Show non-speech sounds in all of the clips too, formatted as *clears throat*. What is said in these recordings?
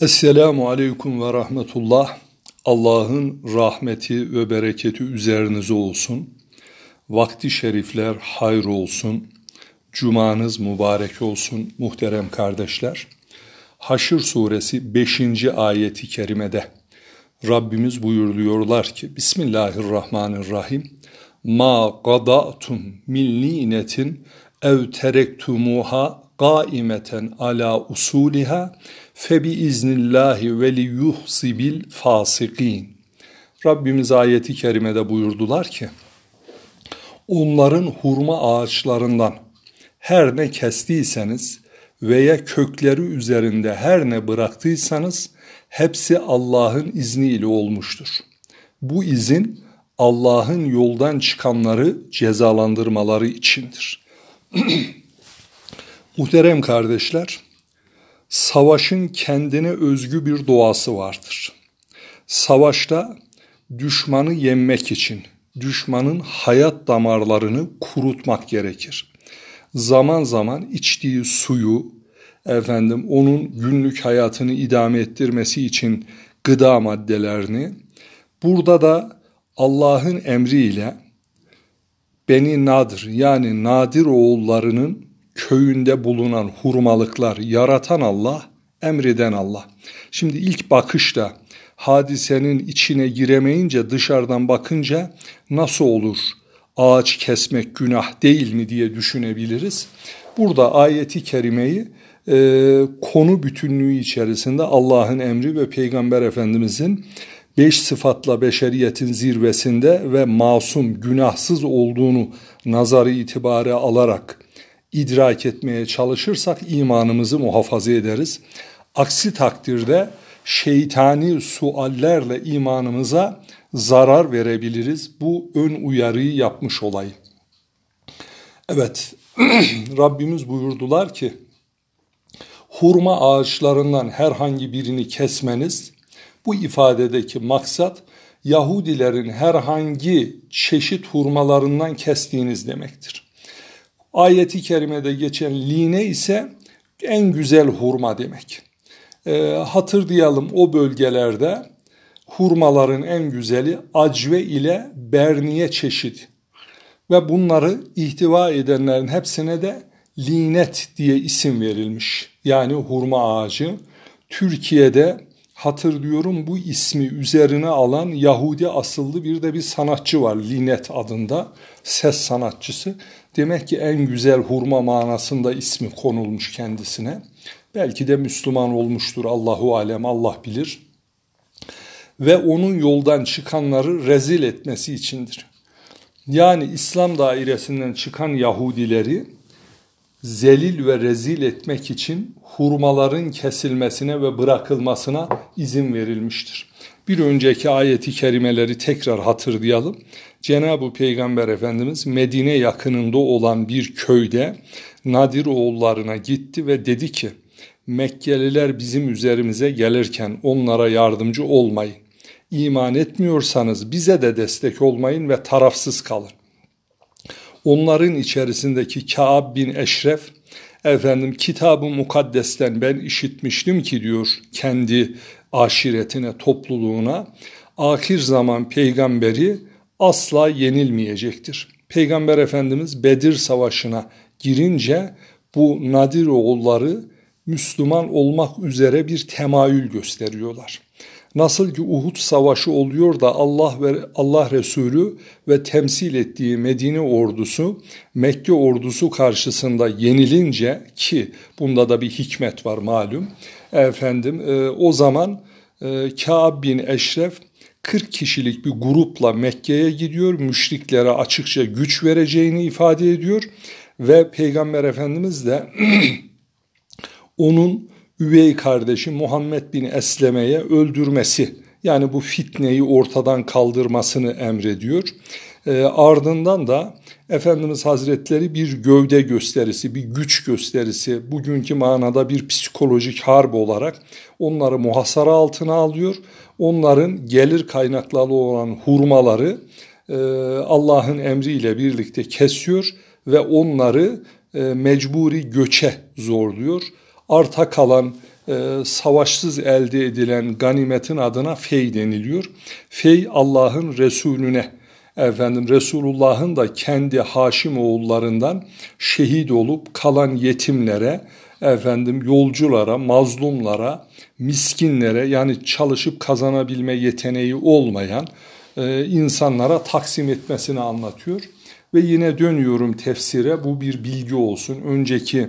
Esselamu Aleyküm ve Rahmetullah. Allah'ın rahmeti ve bereketi üzerinize olsun. Vakti şerifler hayır olsun. Cumanız mübarek olsun muhterem kardeşler. Haşr suresi 5. ayeti kerimede Rabbimiz buyuruyorlar ki Bismillahirrahmanirrahim Ma qada'tum min ninetin ev terektumuha qaimeten ala usuliha febi iznillahi ve liyuhsibil fasikin. Rabbimiz ayeti kerimede buyurdular ki onların hurma ağaçlarından her ne kestiyseniz veya kökleri üzerinde her ne bıraktıysanız hepsi Allah'ın izniyle olmuştur. Bu izin Allah'ın yoldan çıkanları cezalandırmaları içindir. *clears throat* Muhterem kardeşler, savaşın kendine özgü bir doğası vardır. Savaşta düşmanı yenmek için düşmanın hayat damarlarını kurutmak gerekir. Zaman zaman içtiği suyu, efendim onun günlük hayatını idame ettirmesi için gıda maddelerini, burada da Allah'ın emriyle Beni Nadir yani Nadir oğullarının köyünde bulunan hurmalıklar yaratan Allah, emreden Allah. Şimdi ilk bakışta hadisenin içine giremeyince dışarıdan bakınca nasıl olur? Ağaç kesmek günah değil mi diye düşünebiliriz. Burada ayeti kerimeyi e, konu bütünlüğü içerisinde Allah'ın emri ve Peygamber Efendimizin beş sıfatla beşeriyetin zirvesinde ve masum, günahsız olduğunu nazarı itibare alarak idrak etmeye çalışırsak imanımızı muhafaza ederiz. Aksi takdirde şeytani suallerle imanımıza zarar verebiliriz. Bu ön uyarıyı yapmış olayım. Evet, *clears throat* Rabbimiz buyurdular ki, hurma ağaçlarından herhangi birini kesmeniz, bu ifadedeki maksat Yahudilerin herhangi çeşit hurmalarından kestiğiniz demektir. Ayeti kerimede geçen line ise en güzel hurma demek. E, hatırlayalım o bölgelerde hurmaların en güzeli acve ile berniye çeşidi. Ve bunları ihtiva edenlerin hepsine de linet diye isim verilmiş. Yani hurma ağacı. Türkiye'de hatırlıyorum bu ismi üzerine alan Yahudi asıllı bir de bir sanatçı var Linet adında ses sanatçısı. Demek ki en güzel hurma manasında ismi konulmuş kendisine. Belki de Müslüman olmuştur Allahu alem Allah bilir. Ve onun yoldan çıkanları rezil etmesi içindir. Yani İslam dairesinden çıkan Yahudileri zelil ve rezil etmek için hurmaların kesilmesine ve bırakılmasına izin verilmiştir. Bir önceki ayeti kerimeleri tekrar hatırlayalım. Cenab-ı Peygamber Efendimiz Medine yakınında olan bir köyde Nadir oğullarına gitti ve dedi ki Mekkeliler bizim üzerimize gelirken onlara yardımcı olmayın. İman etmiyorsanız bize de destek olmayın ve tarafsız kalın. Onların içerisindeki Ka'b bin Eşref efendim kitabı mukaddesten ben işitmiştim ki diyor kendi aşiretine, topluluğuna ahir zaman peygamberi asla yenilmeyecektir. Peygamber Efendimiz Bedir Savaşı'na girince bu Nadir oğulları Müslüman olmak üzere bir temayül gösteriyorlar. Nasıl ki Uhud savaşı oluyor da Allah ve Allah Resulü ve temsil ettiği Medine ordusu Mekke ordusu karşısında yenilince ki bunda da bir hikmet var malum. Efendim e, o zaman e, Ka'b bin Eşref 40 kişilik bir grupla Mekke'ye gidiyor. Müşriklere açıkça güç vereceğini ifade ediyor ve Peygamber Efendimiz de *clears throat* onun üvey kardeşi Muhammed bin Esleme'ye öldürmesi yani bu fitneyi ortadan kaldırmasını emrediyor. E, ardından da Efendimiz Hazretleri bir gövde gösterisi, bir güç gösterisi, bugünkü manada bir psikolojik harp olarak onları muhasara altına alıyor. Onların gelir kaynakları olan hurmaları e, Allah'ın emriyle birlikte kesiyor ve onları e, mecburi göçe zorluyor arta kalan e, savaşsız elde edilen ganimetin adına fey deniliyor. Fey Allah'ın Resulüne efendim Resulullah'ın da kendi Haşim oğullarından şehit olup kalan yetimlere efendim yolculara, mazlumlara, miskinlere yani çalışıp kazanabilme yeteneği olmayan e, insanlara taksim etmesini anlatıyor. Ve yine dönüyorum tefsire bu bir bilgi olsun. Önceki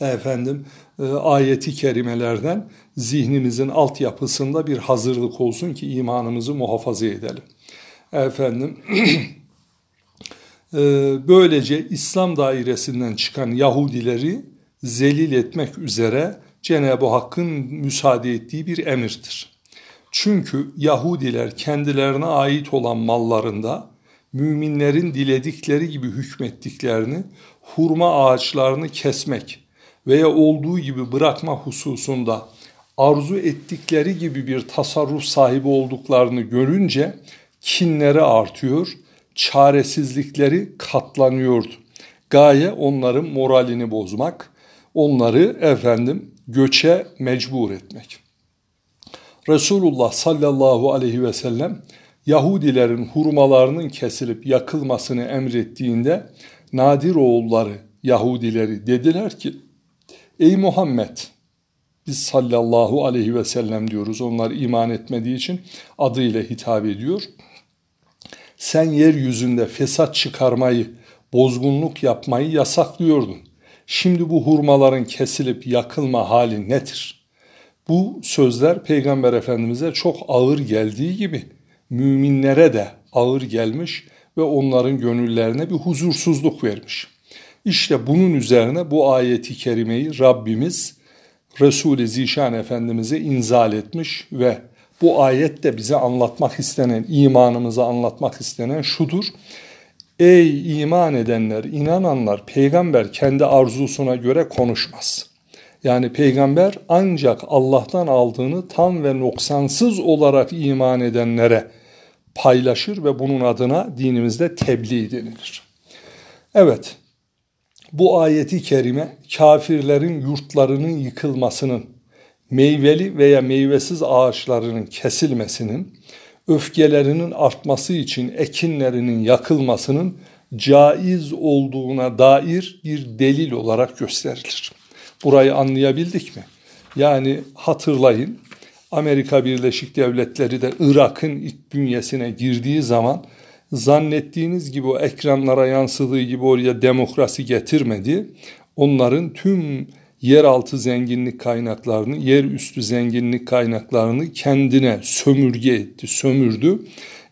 efendim e, ayeti kerimelerden zihnimizin altyapısında bir hazırlık olsun ki imanımızı muhafaza edelim. Efendim *clears throat* e, böylece İslam dairesinden çıkan Yahudileri zelil etmek üzere Cenab-ı Hakk'ın müsaade ettiği bir emirdir. Çünkü Yahudiler kendilerine ait olan mallarında müminlerin diledikleri gibi hükmettiklerini hurma ağaçlarını kesmek veya olduğu gibi bırakma hususunda arzu ettikleri gibi bir tasarruf sahibi olduklarını görünce kinleri artıyor, çaresizlikleri katlanıyordu. Gaye onların moralini bozmak, onları efendim göçe mecbur etmek. Resulullah sallallahu aleyhi ve sellem Yahudilerin hurmalarının kesilip yakılmasını emrettiğinde Nadir oğulları Yahudileri dediler ki Ey Muhammed biz sallallahu aleyhi ve sellem diyoruz onlar iman etmediği için adıyla hitap ediyor. Sen yeryüzünde fesat çıkarmayı, bozgunluk yapmayı yasaklıyordun. Şimdi bu hurmaların kesilip yakılma hali nedir? Bu sözler Peygamber Efendimiz'e çok ağır geldiği gibi müminlere de ağır gelmiş ve onların gönüllerine bir huzursuzluk vermiş. İşte bunun üzerine bu ayeti kerimeyi Rabbimiz Resul-i Zişan Efendimiz'e inzal etmiş ve bu ayette bize anlatmak istenen, imanımızı anlatmak istenen şudur. Ey iman edenler, inananlar, peygamber kendi arzusuna göre konuşmaz. Yani peygamber ancak Allah'tan aldığını tam ve noksansız olarak iman edenlere paylaşır ve bunun adına dinimizde tebliğ denilir. Evet, bu ayeti kerime kafirlerin yurtlarının yıkılmasının, meyveli veya meyvesiz ağaçlarının kesilmesinin, öfkelerinin artması için ekinlerinin yakılmasının caiz olduğuna dair bir delil olarak gösterilir. Burayı anlayabildik mi? Yani hatırlayın Amerika Birleşik Devletleri de Irak'ın bünyesine girdiği zaman zannettiğiniz gibi o ekranlara yansıdığı gibi oraya demokrasi getirmedi. Onların tüm yeraltı zenginlik kaynaklarını, yerüstü zenginlik kaynaklarını kendine sömürge etti, sömürdü.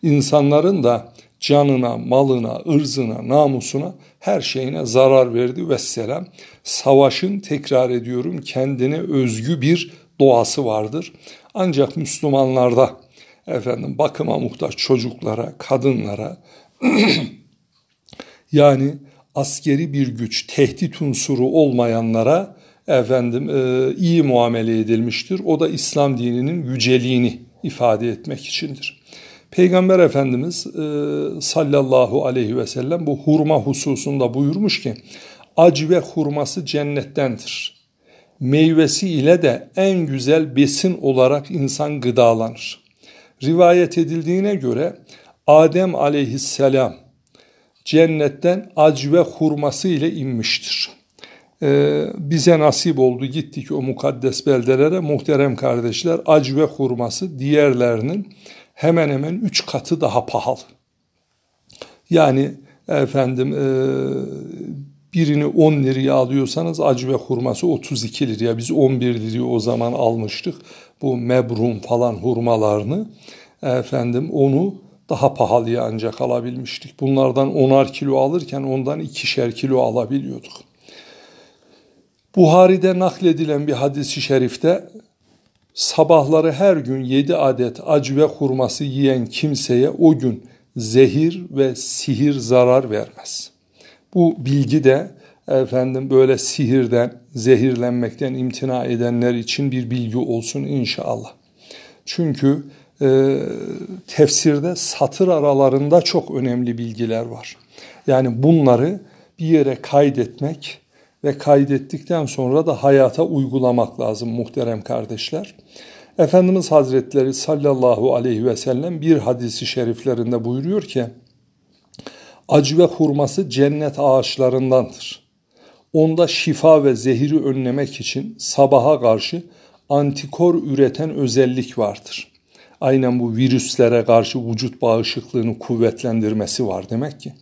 İnsanların da canına, malına, ırzına, namusuna her şeyine zarar verdi ve selam. Savaşın tekrar ediyorum kendine özgü bir doğası vardır. Ancak Müslümanlarda efendim bakıma muhtaç çocuklara, kadınlara *clears throat* yani askeri bir güç, tehdit unsuru olmayanlara efendim e, iyi muamele edilmiştir. O da İslam dininin yüceliğini ifade etmek içindir. Peygamber Efendimiz e, sallallahu aleyhi ve sellem bu hurma hususunda buyurmuş ki acı ve hurması cennettendir. Meyvesi ile de en güzel besin olarak insan gıdalanır. Rivayet edildiğine göre Adem aleyhisselam cennetten acı ve hurması ile inmiştir. Ee, bize nasip oldu gittik o mukaddes beldelere muhterem kardeşler acı ve hurması diğerlerinin hemen hemen üç katı daha pahalı. Yani efendim e, birini 10 liraya alıyorsanız acı ve hurması 32 liraya biz 11 liraya o zaman almıştık. Bu mebrum falan hurmalarını efendim onu daha pahalıya ancak alabilmiştik. Bunlardan 10'ar kilo alırken ondan ikişer kilo alabiliyorduk. Buhari'de nakledilen bir hadisi şerifte sabahları her gün yedi adet acı ve hurması yiyen kimseye o gün zehir ve sihir zarar vermez. Bu bilgi de efendim böyle sihirden, zehirlenmekten imtina edenler için bir bilgi olsun inşallah. Çünkü e, tefsirde satır aralarında çok önemli bilgiler var. Yani bunları bir yere kaydetmek ve kaydettikten sonra da hayata uygulamak lazım muhterem kardeşler. Efendimiz Hazretleri sallallahu aleyhi ve sellem bir hadisi şeriflerinde buyuruyor ki acı ve hurması cennet ağaçlarındandır. Onda şifa ve zehiri önlemek için sabaha karşı antikor üreten özellik vardır. Aynen bu virüslere karşı vücut bağışıklığını kuvvetlendirmesi var demek ki.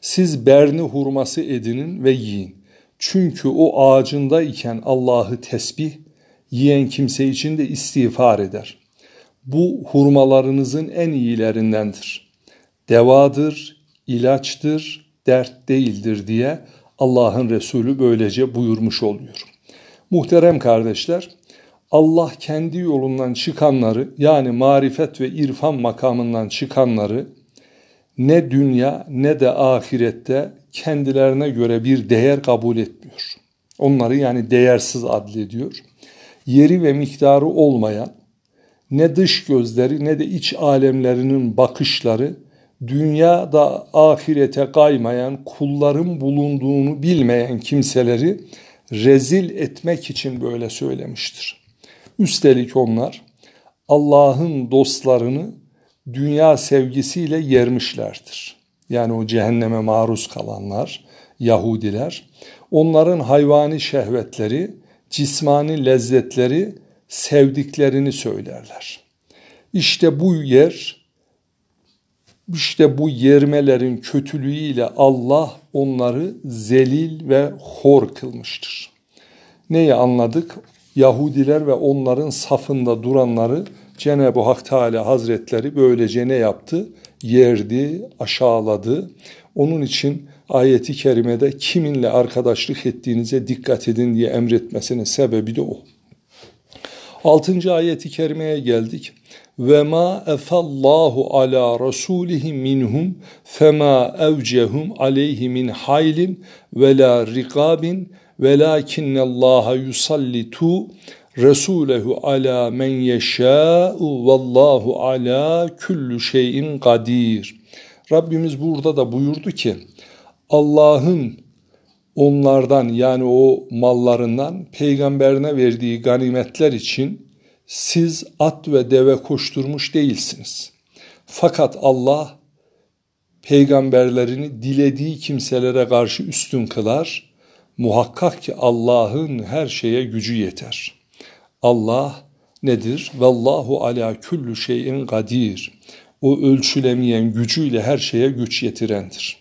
Siz berni hurması edinin ve yiyin. Çünkü o ağacında iken Allah'ı tesbih, yiyen kimse için de istiğfar eder. Bu hurmalarınızın en iyilerindendir. Devadır, ilaçtır, dert değildir diye Allah'ın Resulü böylece buyurmuş oluyor. Muhterem kardeşler, Allah kendi yolundan çıkanları yani marifet ve irfan makamından çıkanları ne dünya ne de ahirette kendilerine göre bir değer kabul etmiyor. Onları yani değersiz adlediyor. Yeri ve miktarı olmayan ne dış gözleri ne de iç alemlerinin bakışları dünyada ahirete kaymayan kulların bulunduğunu bilmeyen kimseleri rezil etmek için böyle söylemiştir. Üstelik onlar Allah'ın dostlarını dünya sevgisiyle yermişlerdir. Yani o cehenneme maruz kalanlar, Yahudiler, onların hayvani şehvetleri, cismani lezzetleri sevdiklerini söylerler. İşte bu yer, işte bu yermelerin kötülüğüyle Allah onları zelil ve hor kılmıştır. Neyi anladık? Yahudiler ve onların safında duranları Cenab-ı Hak Teala Hazretleri böylece ne yaptı? Yerdi, aşağıladı. Onun için ayeti kerimede kiminle arkadaşlık ettiğinize dikkat edin diye emretmesinin sebebi de o. Altıncı ayeti kerimeye geldik. Ve ma efallahu ala rasulihi minhum fema evcehum aleyhi min haylin ve la rikabin velakinnallaha yusallitu Resulehu ala men yeşâ'u vallahu ala kullu şeyin kadir. Rabbimiz burada da buyurdu ki Allah'ın onlardan yani o mallarından peygamberine verdiği ganimetler için siz at ve deve koşturmuş değilsiniz. Fakat Allah peygamberlerini dilediği kimselere karşı üstün kılar. Muhakkak ki Allah'ın her şeye gücü yeter.'' Allah nedir? Vallahu ala kullu şeyin kadir. O ölçülemeyen gücüyle her şeye güç yetirendir.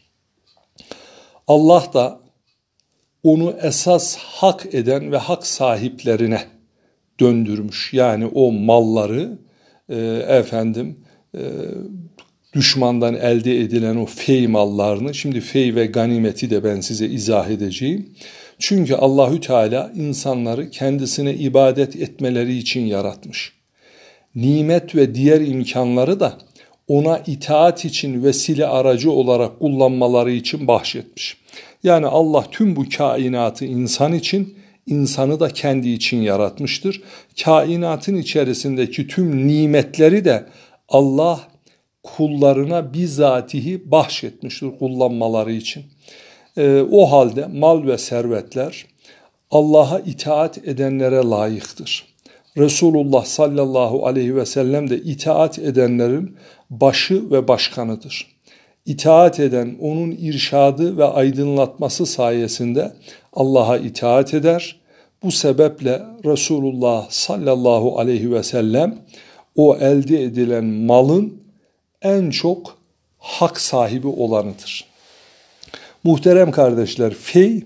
Allah da onu esas hak eden ve hak sahiplerine döndürmüş. Yani o malları e, efendim e, düşmandan elde edilen o fey mallarını şimdi fey ve ganimeti de ben size izah edeceğim. Çünkü Allahü Teala insanları kendisine ibadet etmeleri için yaratmış. Nimet ve diğer imkanları da ona itaat için vesile aracı olarak kullanmaları için bahşetmiş. Yani Allah tüm bu kainatı insan için, insanı da kendi için yaratmıştır. Kainatın içerisindeki tüm nimetleri de Allah kullarına bizatihi bahşetmiştir kullanmaları için. E, o halde mal ve servetler Allah'a itaat edenlere layıktır. Resulullah sallallahu aleyhi ve sellem de itaat edenlerin başı ve başkanıdır. İtaat eden onun irşadı ve aydınlatması sayesinde Allah'a itaat eder. Bu sebeple Resulullah sallallahu aleyhi ve sellem o elde edilen malın en çok hak sahibi olanıdır. Muhterem kardeşler fey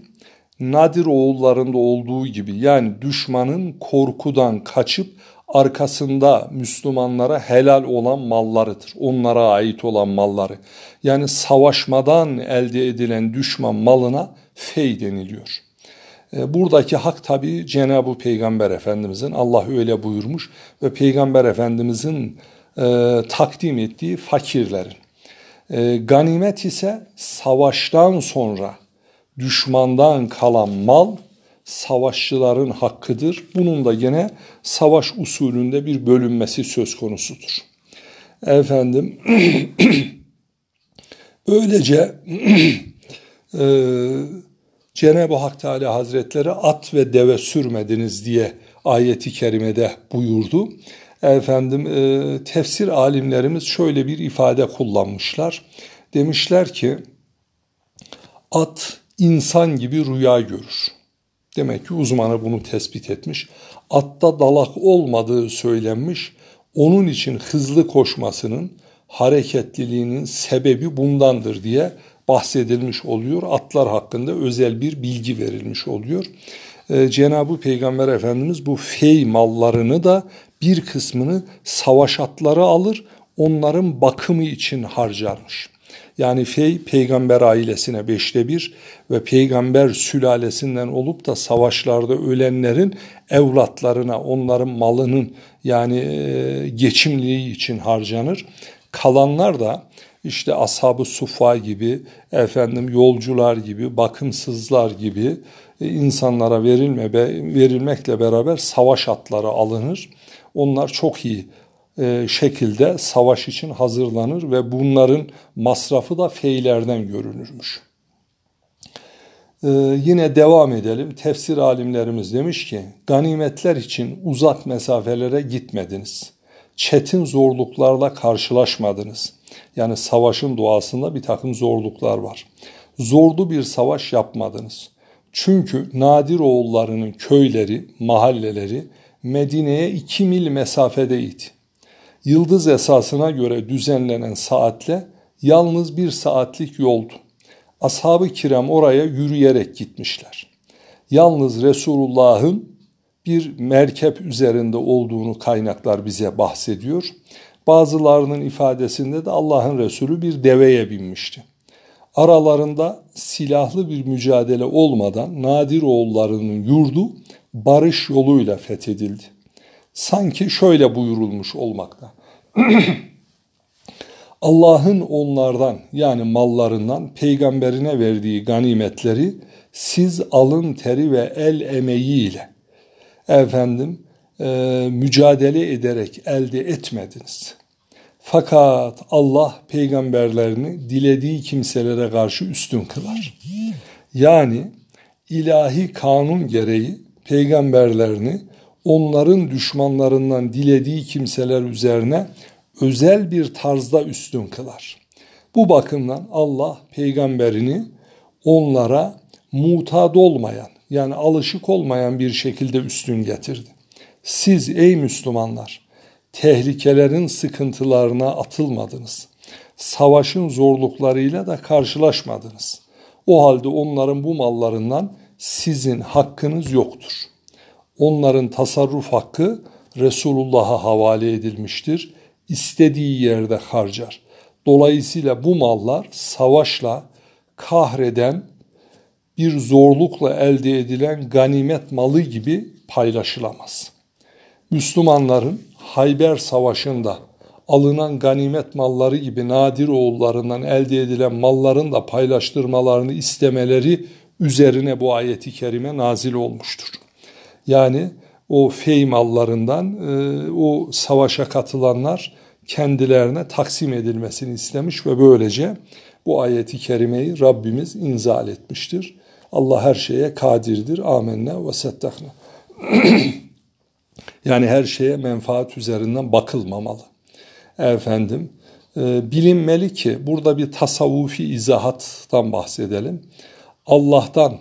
Nadir oğullarında olduğu gibi yani düşmanın korkudan kaçıp arkasında Müslümanlara helal olan mallarıdır. Onlara ait olan malları. Yani savaşmadan elde edilen düşman malına fey deniliyor. E, buradaki hak tabi Cenab-ı Peygamber Efendimizin Allah öyle buyurmuş ve Peygamber Efendimizin e, takdim ettiği fakirlerin. E, ganimet ise savaştan sonra düşmandan kalan mal savaşçıların hakkıdır. Bunun da yine savaş usulünde bir bölünmesi söz konusudur. Efendim *clears throat* böylece *clears throat* e, Cenab-ı Hak Teala Hazretleri at ve deve sürmediniz diye ayeti kerimede buyurdu. Efendim e, tefsir alimlerimiz şöyle bir ifade kullanmışlar. Demişler ki at insan gibi rüya görür. Demek ki uzmanı bunu tespit etmiş. Atta dalak olmadığı söylenmiş. Onun için hızlı koşmasının hareketliliğinin sebebi bundandır diye bahsedilmiş oluyor. Atlar hakkında özel bir bilgi verilmiş oluyor. Ee, Cenab-ı Peygamber Efendimiz bu fey mallarını da bir kısmını savaş atları alır, onların bakımı için harcarmış. Yani fey peygamber ailesine beşte bir ve peygamber sülalesinden olup da savaşlarda ölenlerin evlatlarına onların malının yani e, geçimliği için harcanır. Kalanlar da işte ashab-ı sufa gibi, efendim yolcular gibi, bakımsızlar gibi e, insanlara verilme verilmekle beraber savaş atları alınır. Onlar çok iyi e, şekilde savaş için hazırlanır ve bunların masrafı da feylerden görünürmüş. Ee, yine devam edelim. Tefsir alimlerimiz demiş ki ganimetler için uzak mesafelere gitmediniz. Çetin zorluklarla karşılaşmadınız. Yani savaşın doğasında bir takım zorluklar var. Zorlu bir savaş yapmadınız. Çünkü Nadir oğullarının köyleri, mahalleleri Medine'ye iki mil mesafedeydi. Yıldız esasına göre düzenlenen saatle yalnız bir saatlik yoldu. Ashab-ı kiram oraya yürüyerek gitmişler. Yalnız Resulullah'ın bir merkep üzerinde olduğunu kaynaklar bize bahsediyor. Bazılarının ifadesinde de Allah'ın Resulü bir deveye binmişti. Aralarında silahlı bir mücadele olmadan Nadir oğullarının yurdu barış yoluyla fethedildi. Sanki şöyle buyurulmuş olmakta. *clears throat* Allah'ın onlardan yani mallarından peygamberine verdiği ganimetleri siz alın teri ve el emeğiyle efendim e, mücadele ederek elde etmediniz. Fakat Allah peygamberlerini dilediği kimselere karşı üstün kılar. Yani ilahi kanun gereği peygamberlerini onların düşmanlarından dilediği kimseler üzerine özel bir tarzda üstün kılar. Bu bakımdan Allah peygamberini onlara mutad olmayan yani alışık olmayan bir şekilde üstün getirdi. Siz ey Müslümanlar tehlikelerin sıkıntılarına atılmadınız. Savaşın zorluklarıyla da karşılaşmadınız. O halde onların bu mallarından sizin hakkınız yoktur. Onların tasarruf hakkı Resulullah'a havale edilmiştir istediği yerde harcar. Dolayısıyla bu mallar savaşla kahreden bir zorlukla elde edilen ganimet malı gibi paylaşılamaz. Müslümanların Hayber Savaşı'nda alınan ganimet malları gibi nadir oğullarından elde edilen malların da paylaştırmalarını istemeleri üzerine bu ayeti kerime nazil olmuştur. Yani o fey mallarından e, o savaşa katılanlar kendilerine taksim edilmesini istemiş ve böylece bu ayeti kerimeyi Rabbimiz inzal etmiştir. Allah her şeye kadirdir. Amenna ve seddakna. *clears throat* yani her şeye menfaat üzerinden bakılmamalı. Efendim, e, bilinmeli ki burada bir tasavvufi izahattan bahsedelim. Allah'tan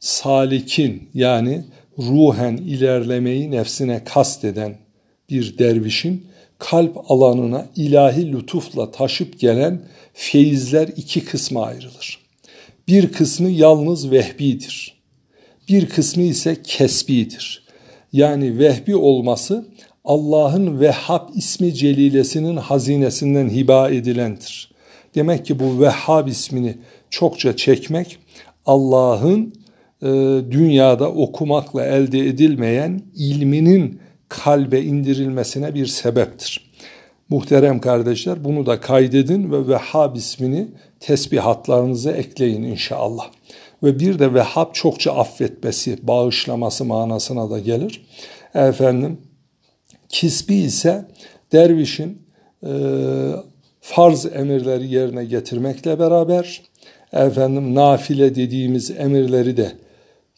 salikin yani ruhen ilerlemeyi nefsine kasteden bir dervişin kalp alanına ilahi lütufla taşıp gelen feyizler iki kısma ayrılır. Bir kısmı yalnız vehbidir. Bir kısmı ise kesbidir. Yani vehbi olması Allah'ın Vehhab ismi celilesinin hazinesinden hiba edilendir. Demek ki bu Vehhab ismini çokça çekmek Allah'ın e, dünyada okumakla elde edilmeyen ilminin kalbe indirilmesine bir sebeptir. Muhterem kardeşler bunu da kaydedin ve Vehhab ismini tesbihatlarınıza ekleyin inşallah. Ve bir de Vehhab çokça affetmesi, bağışlaması manasına da gelir. Efendim kisbi ise dervişin e, farz emirleri yerine getirmekle beraber efendim nafile dediğimiz emirleri de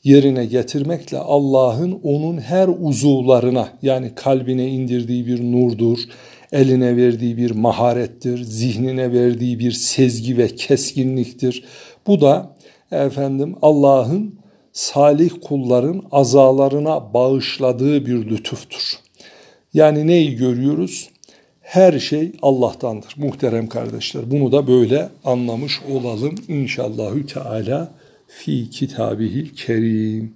yerine getirmekle Allah'ın onun her uzuvlarına yani kalbine indirdiği bir nurdur, eline verdiği bir maharettir, zihnine verdiği bir sezgi ve keskinliktir. Bu da efendim Allah'ın salih kulların azalarına bağışladığı bir lütuftur. Yani neyi görüyoruz? Her şey Allah'tandır muhterem kardeşler. Bunu da böyle anlamış olalım inşallahü teala fi kitabihil kerim.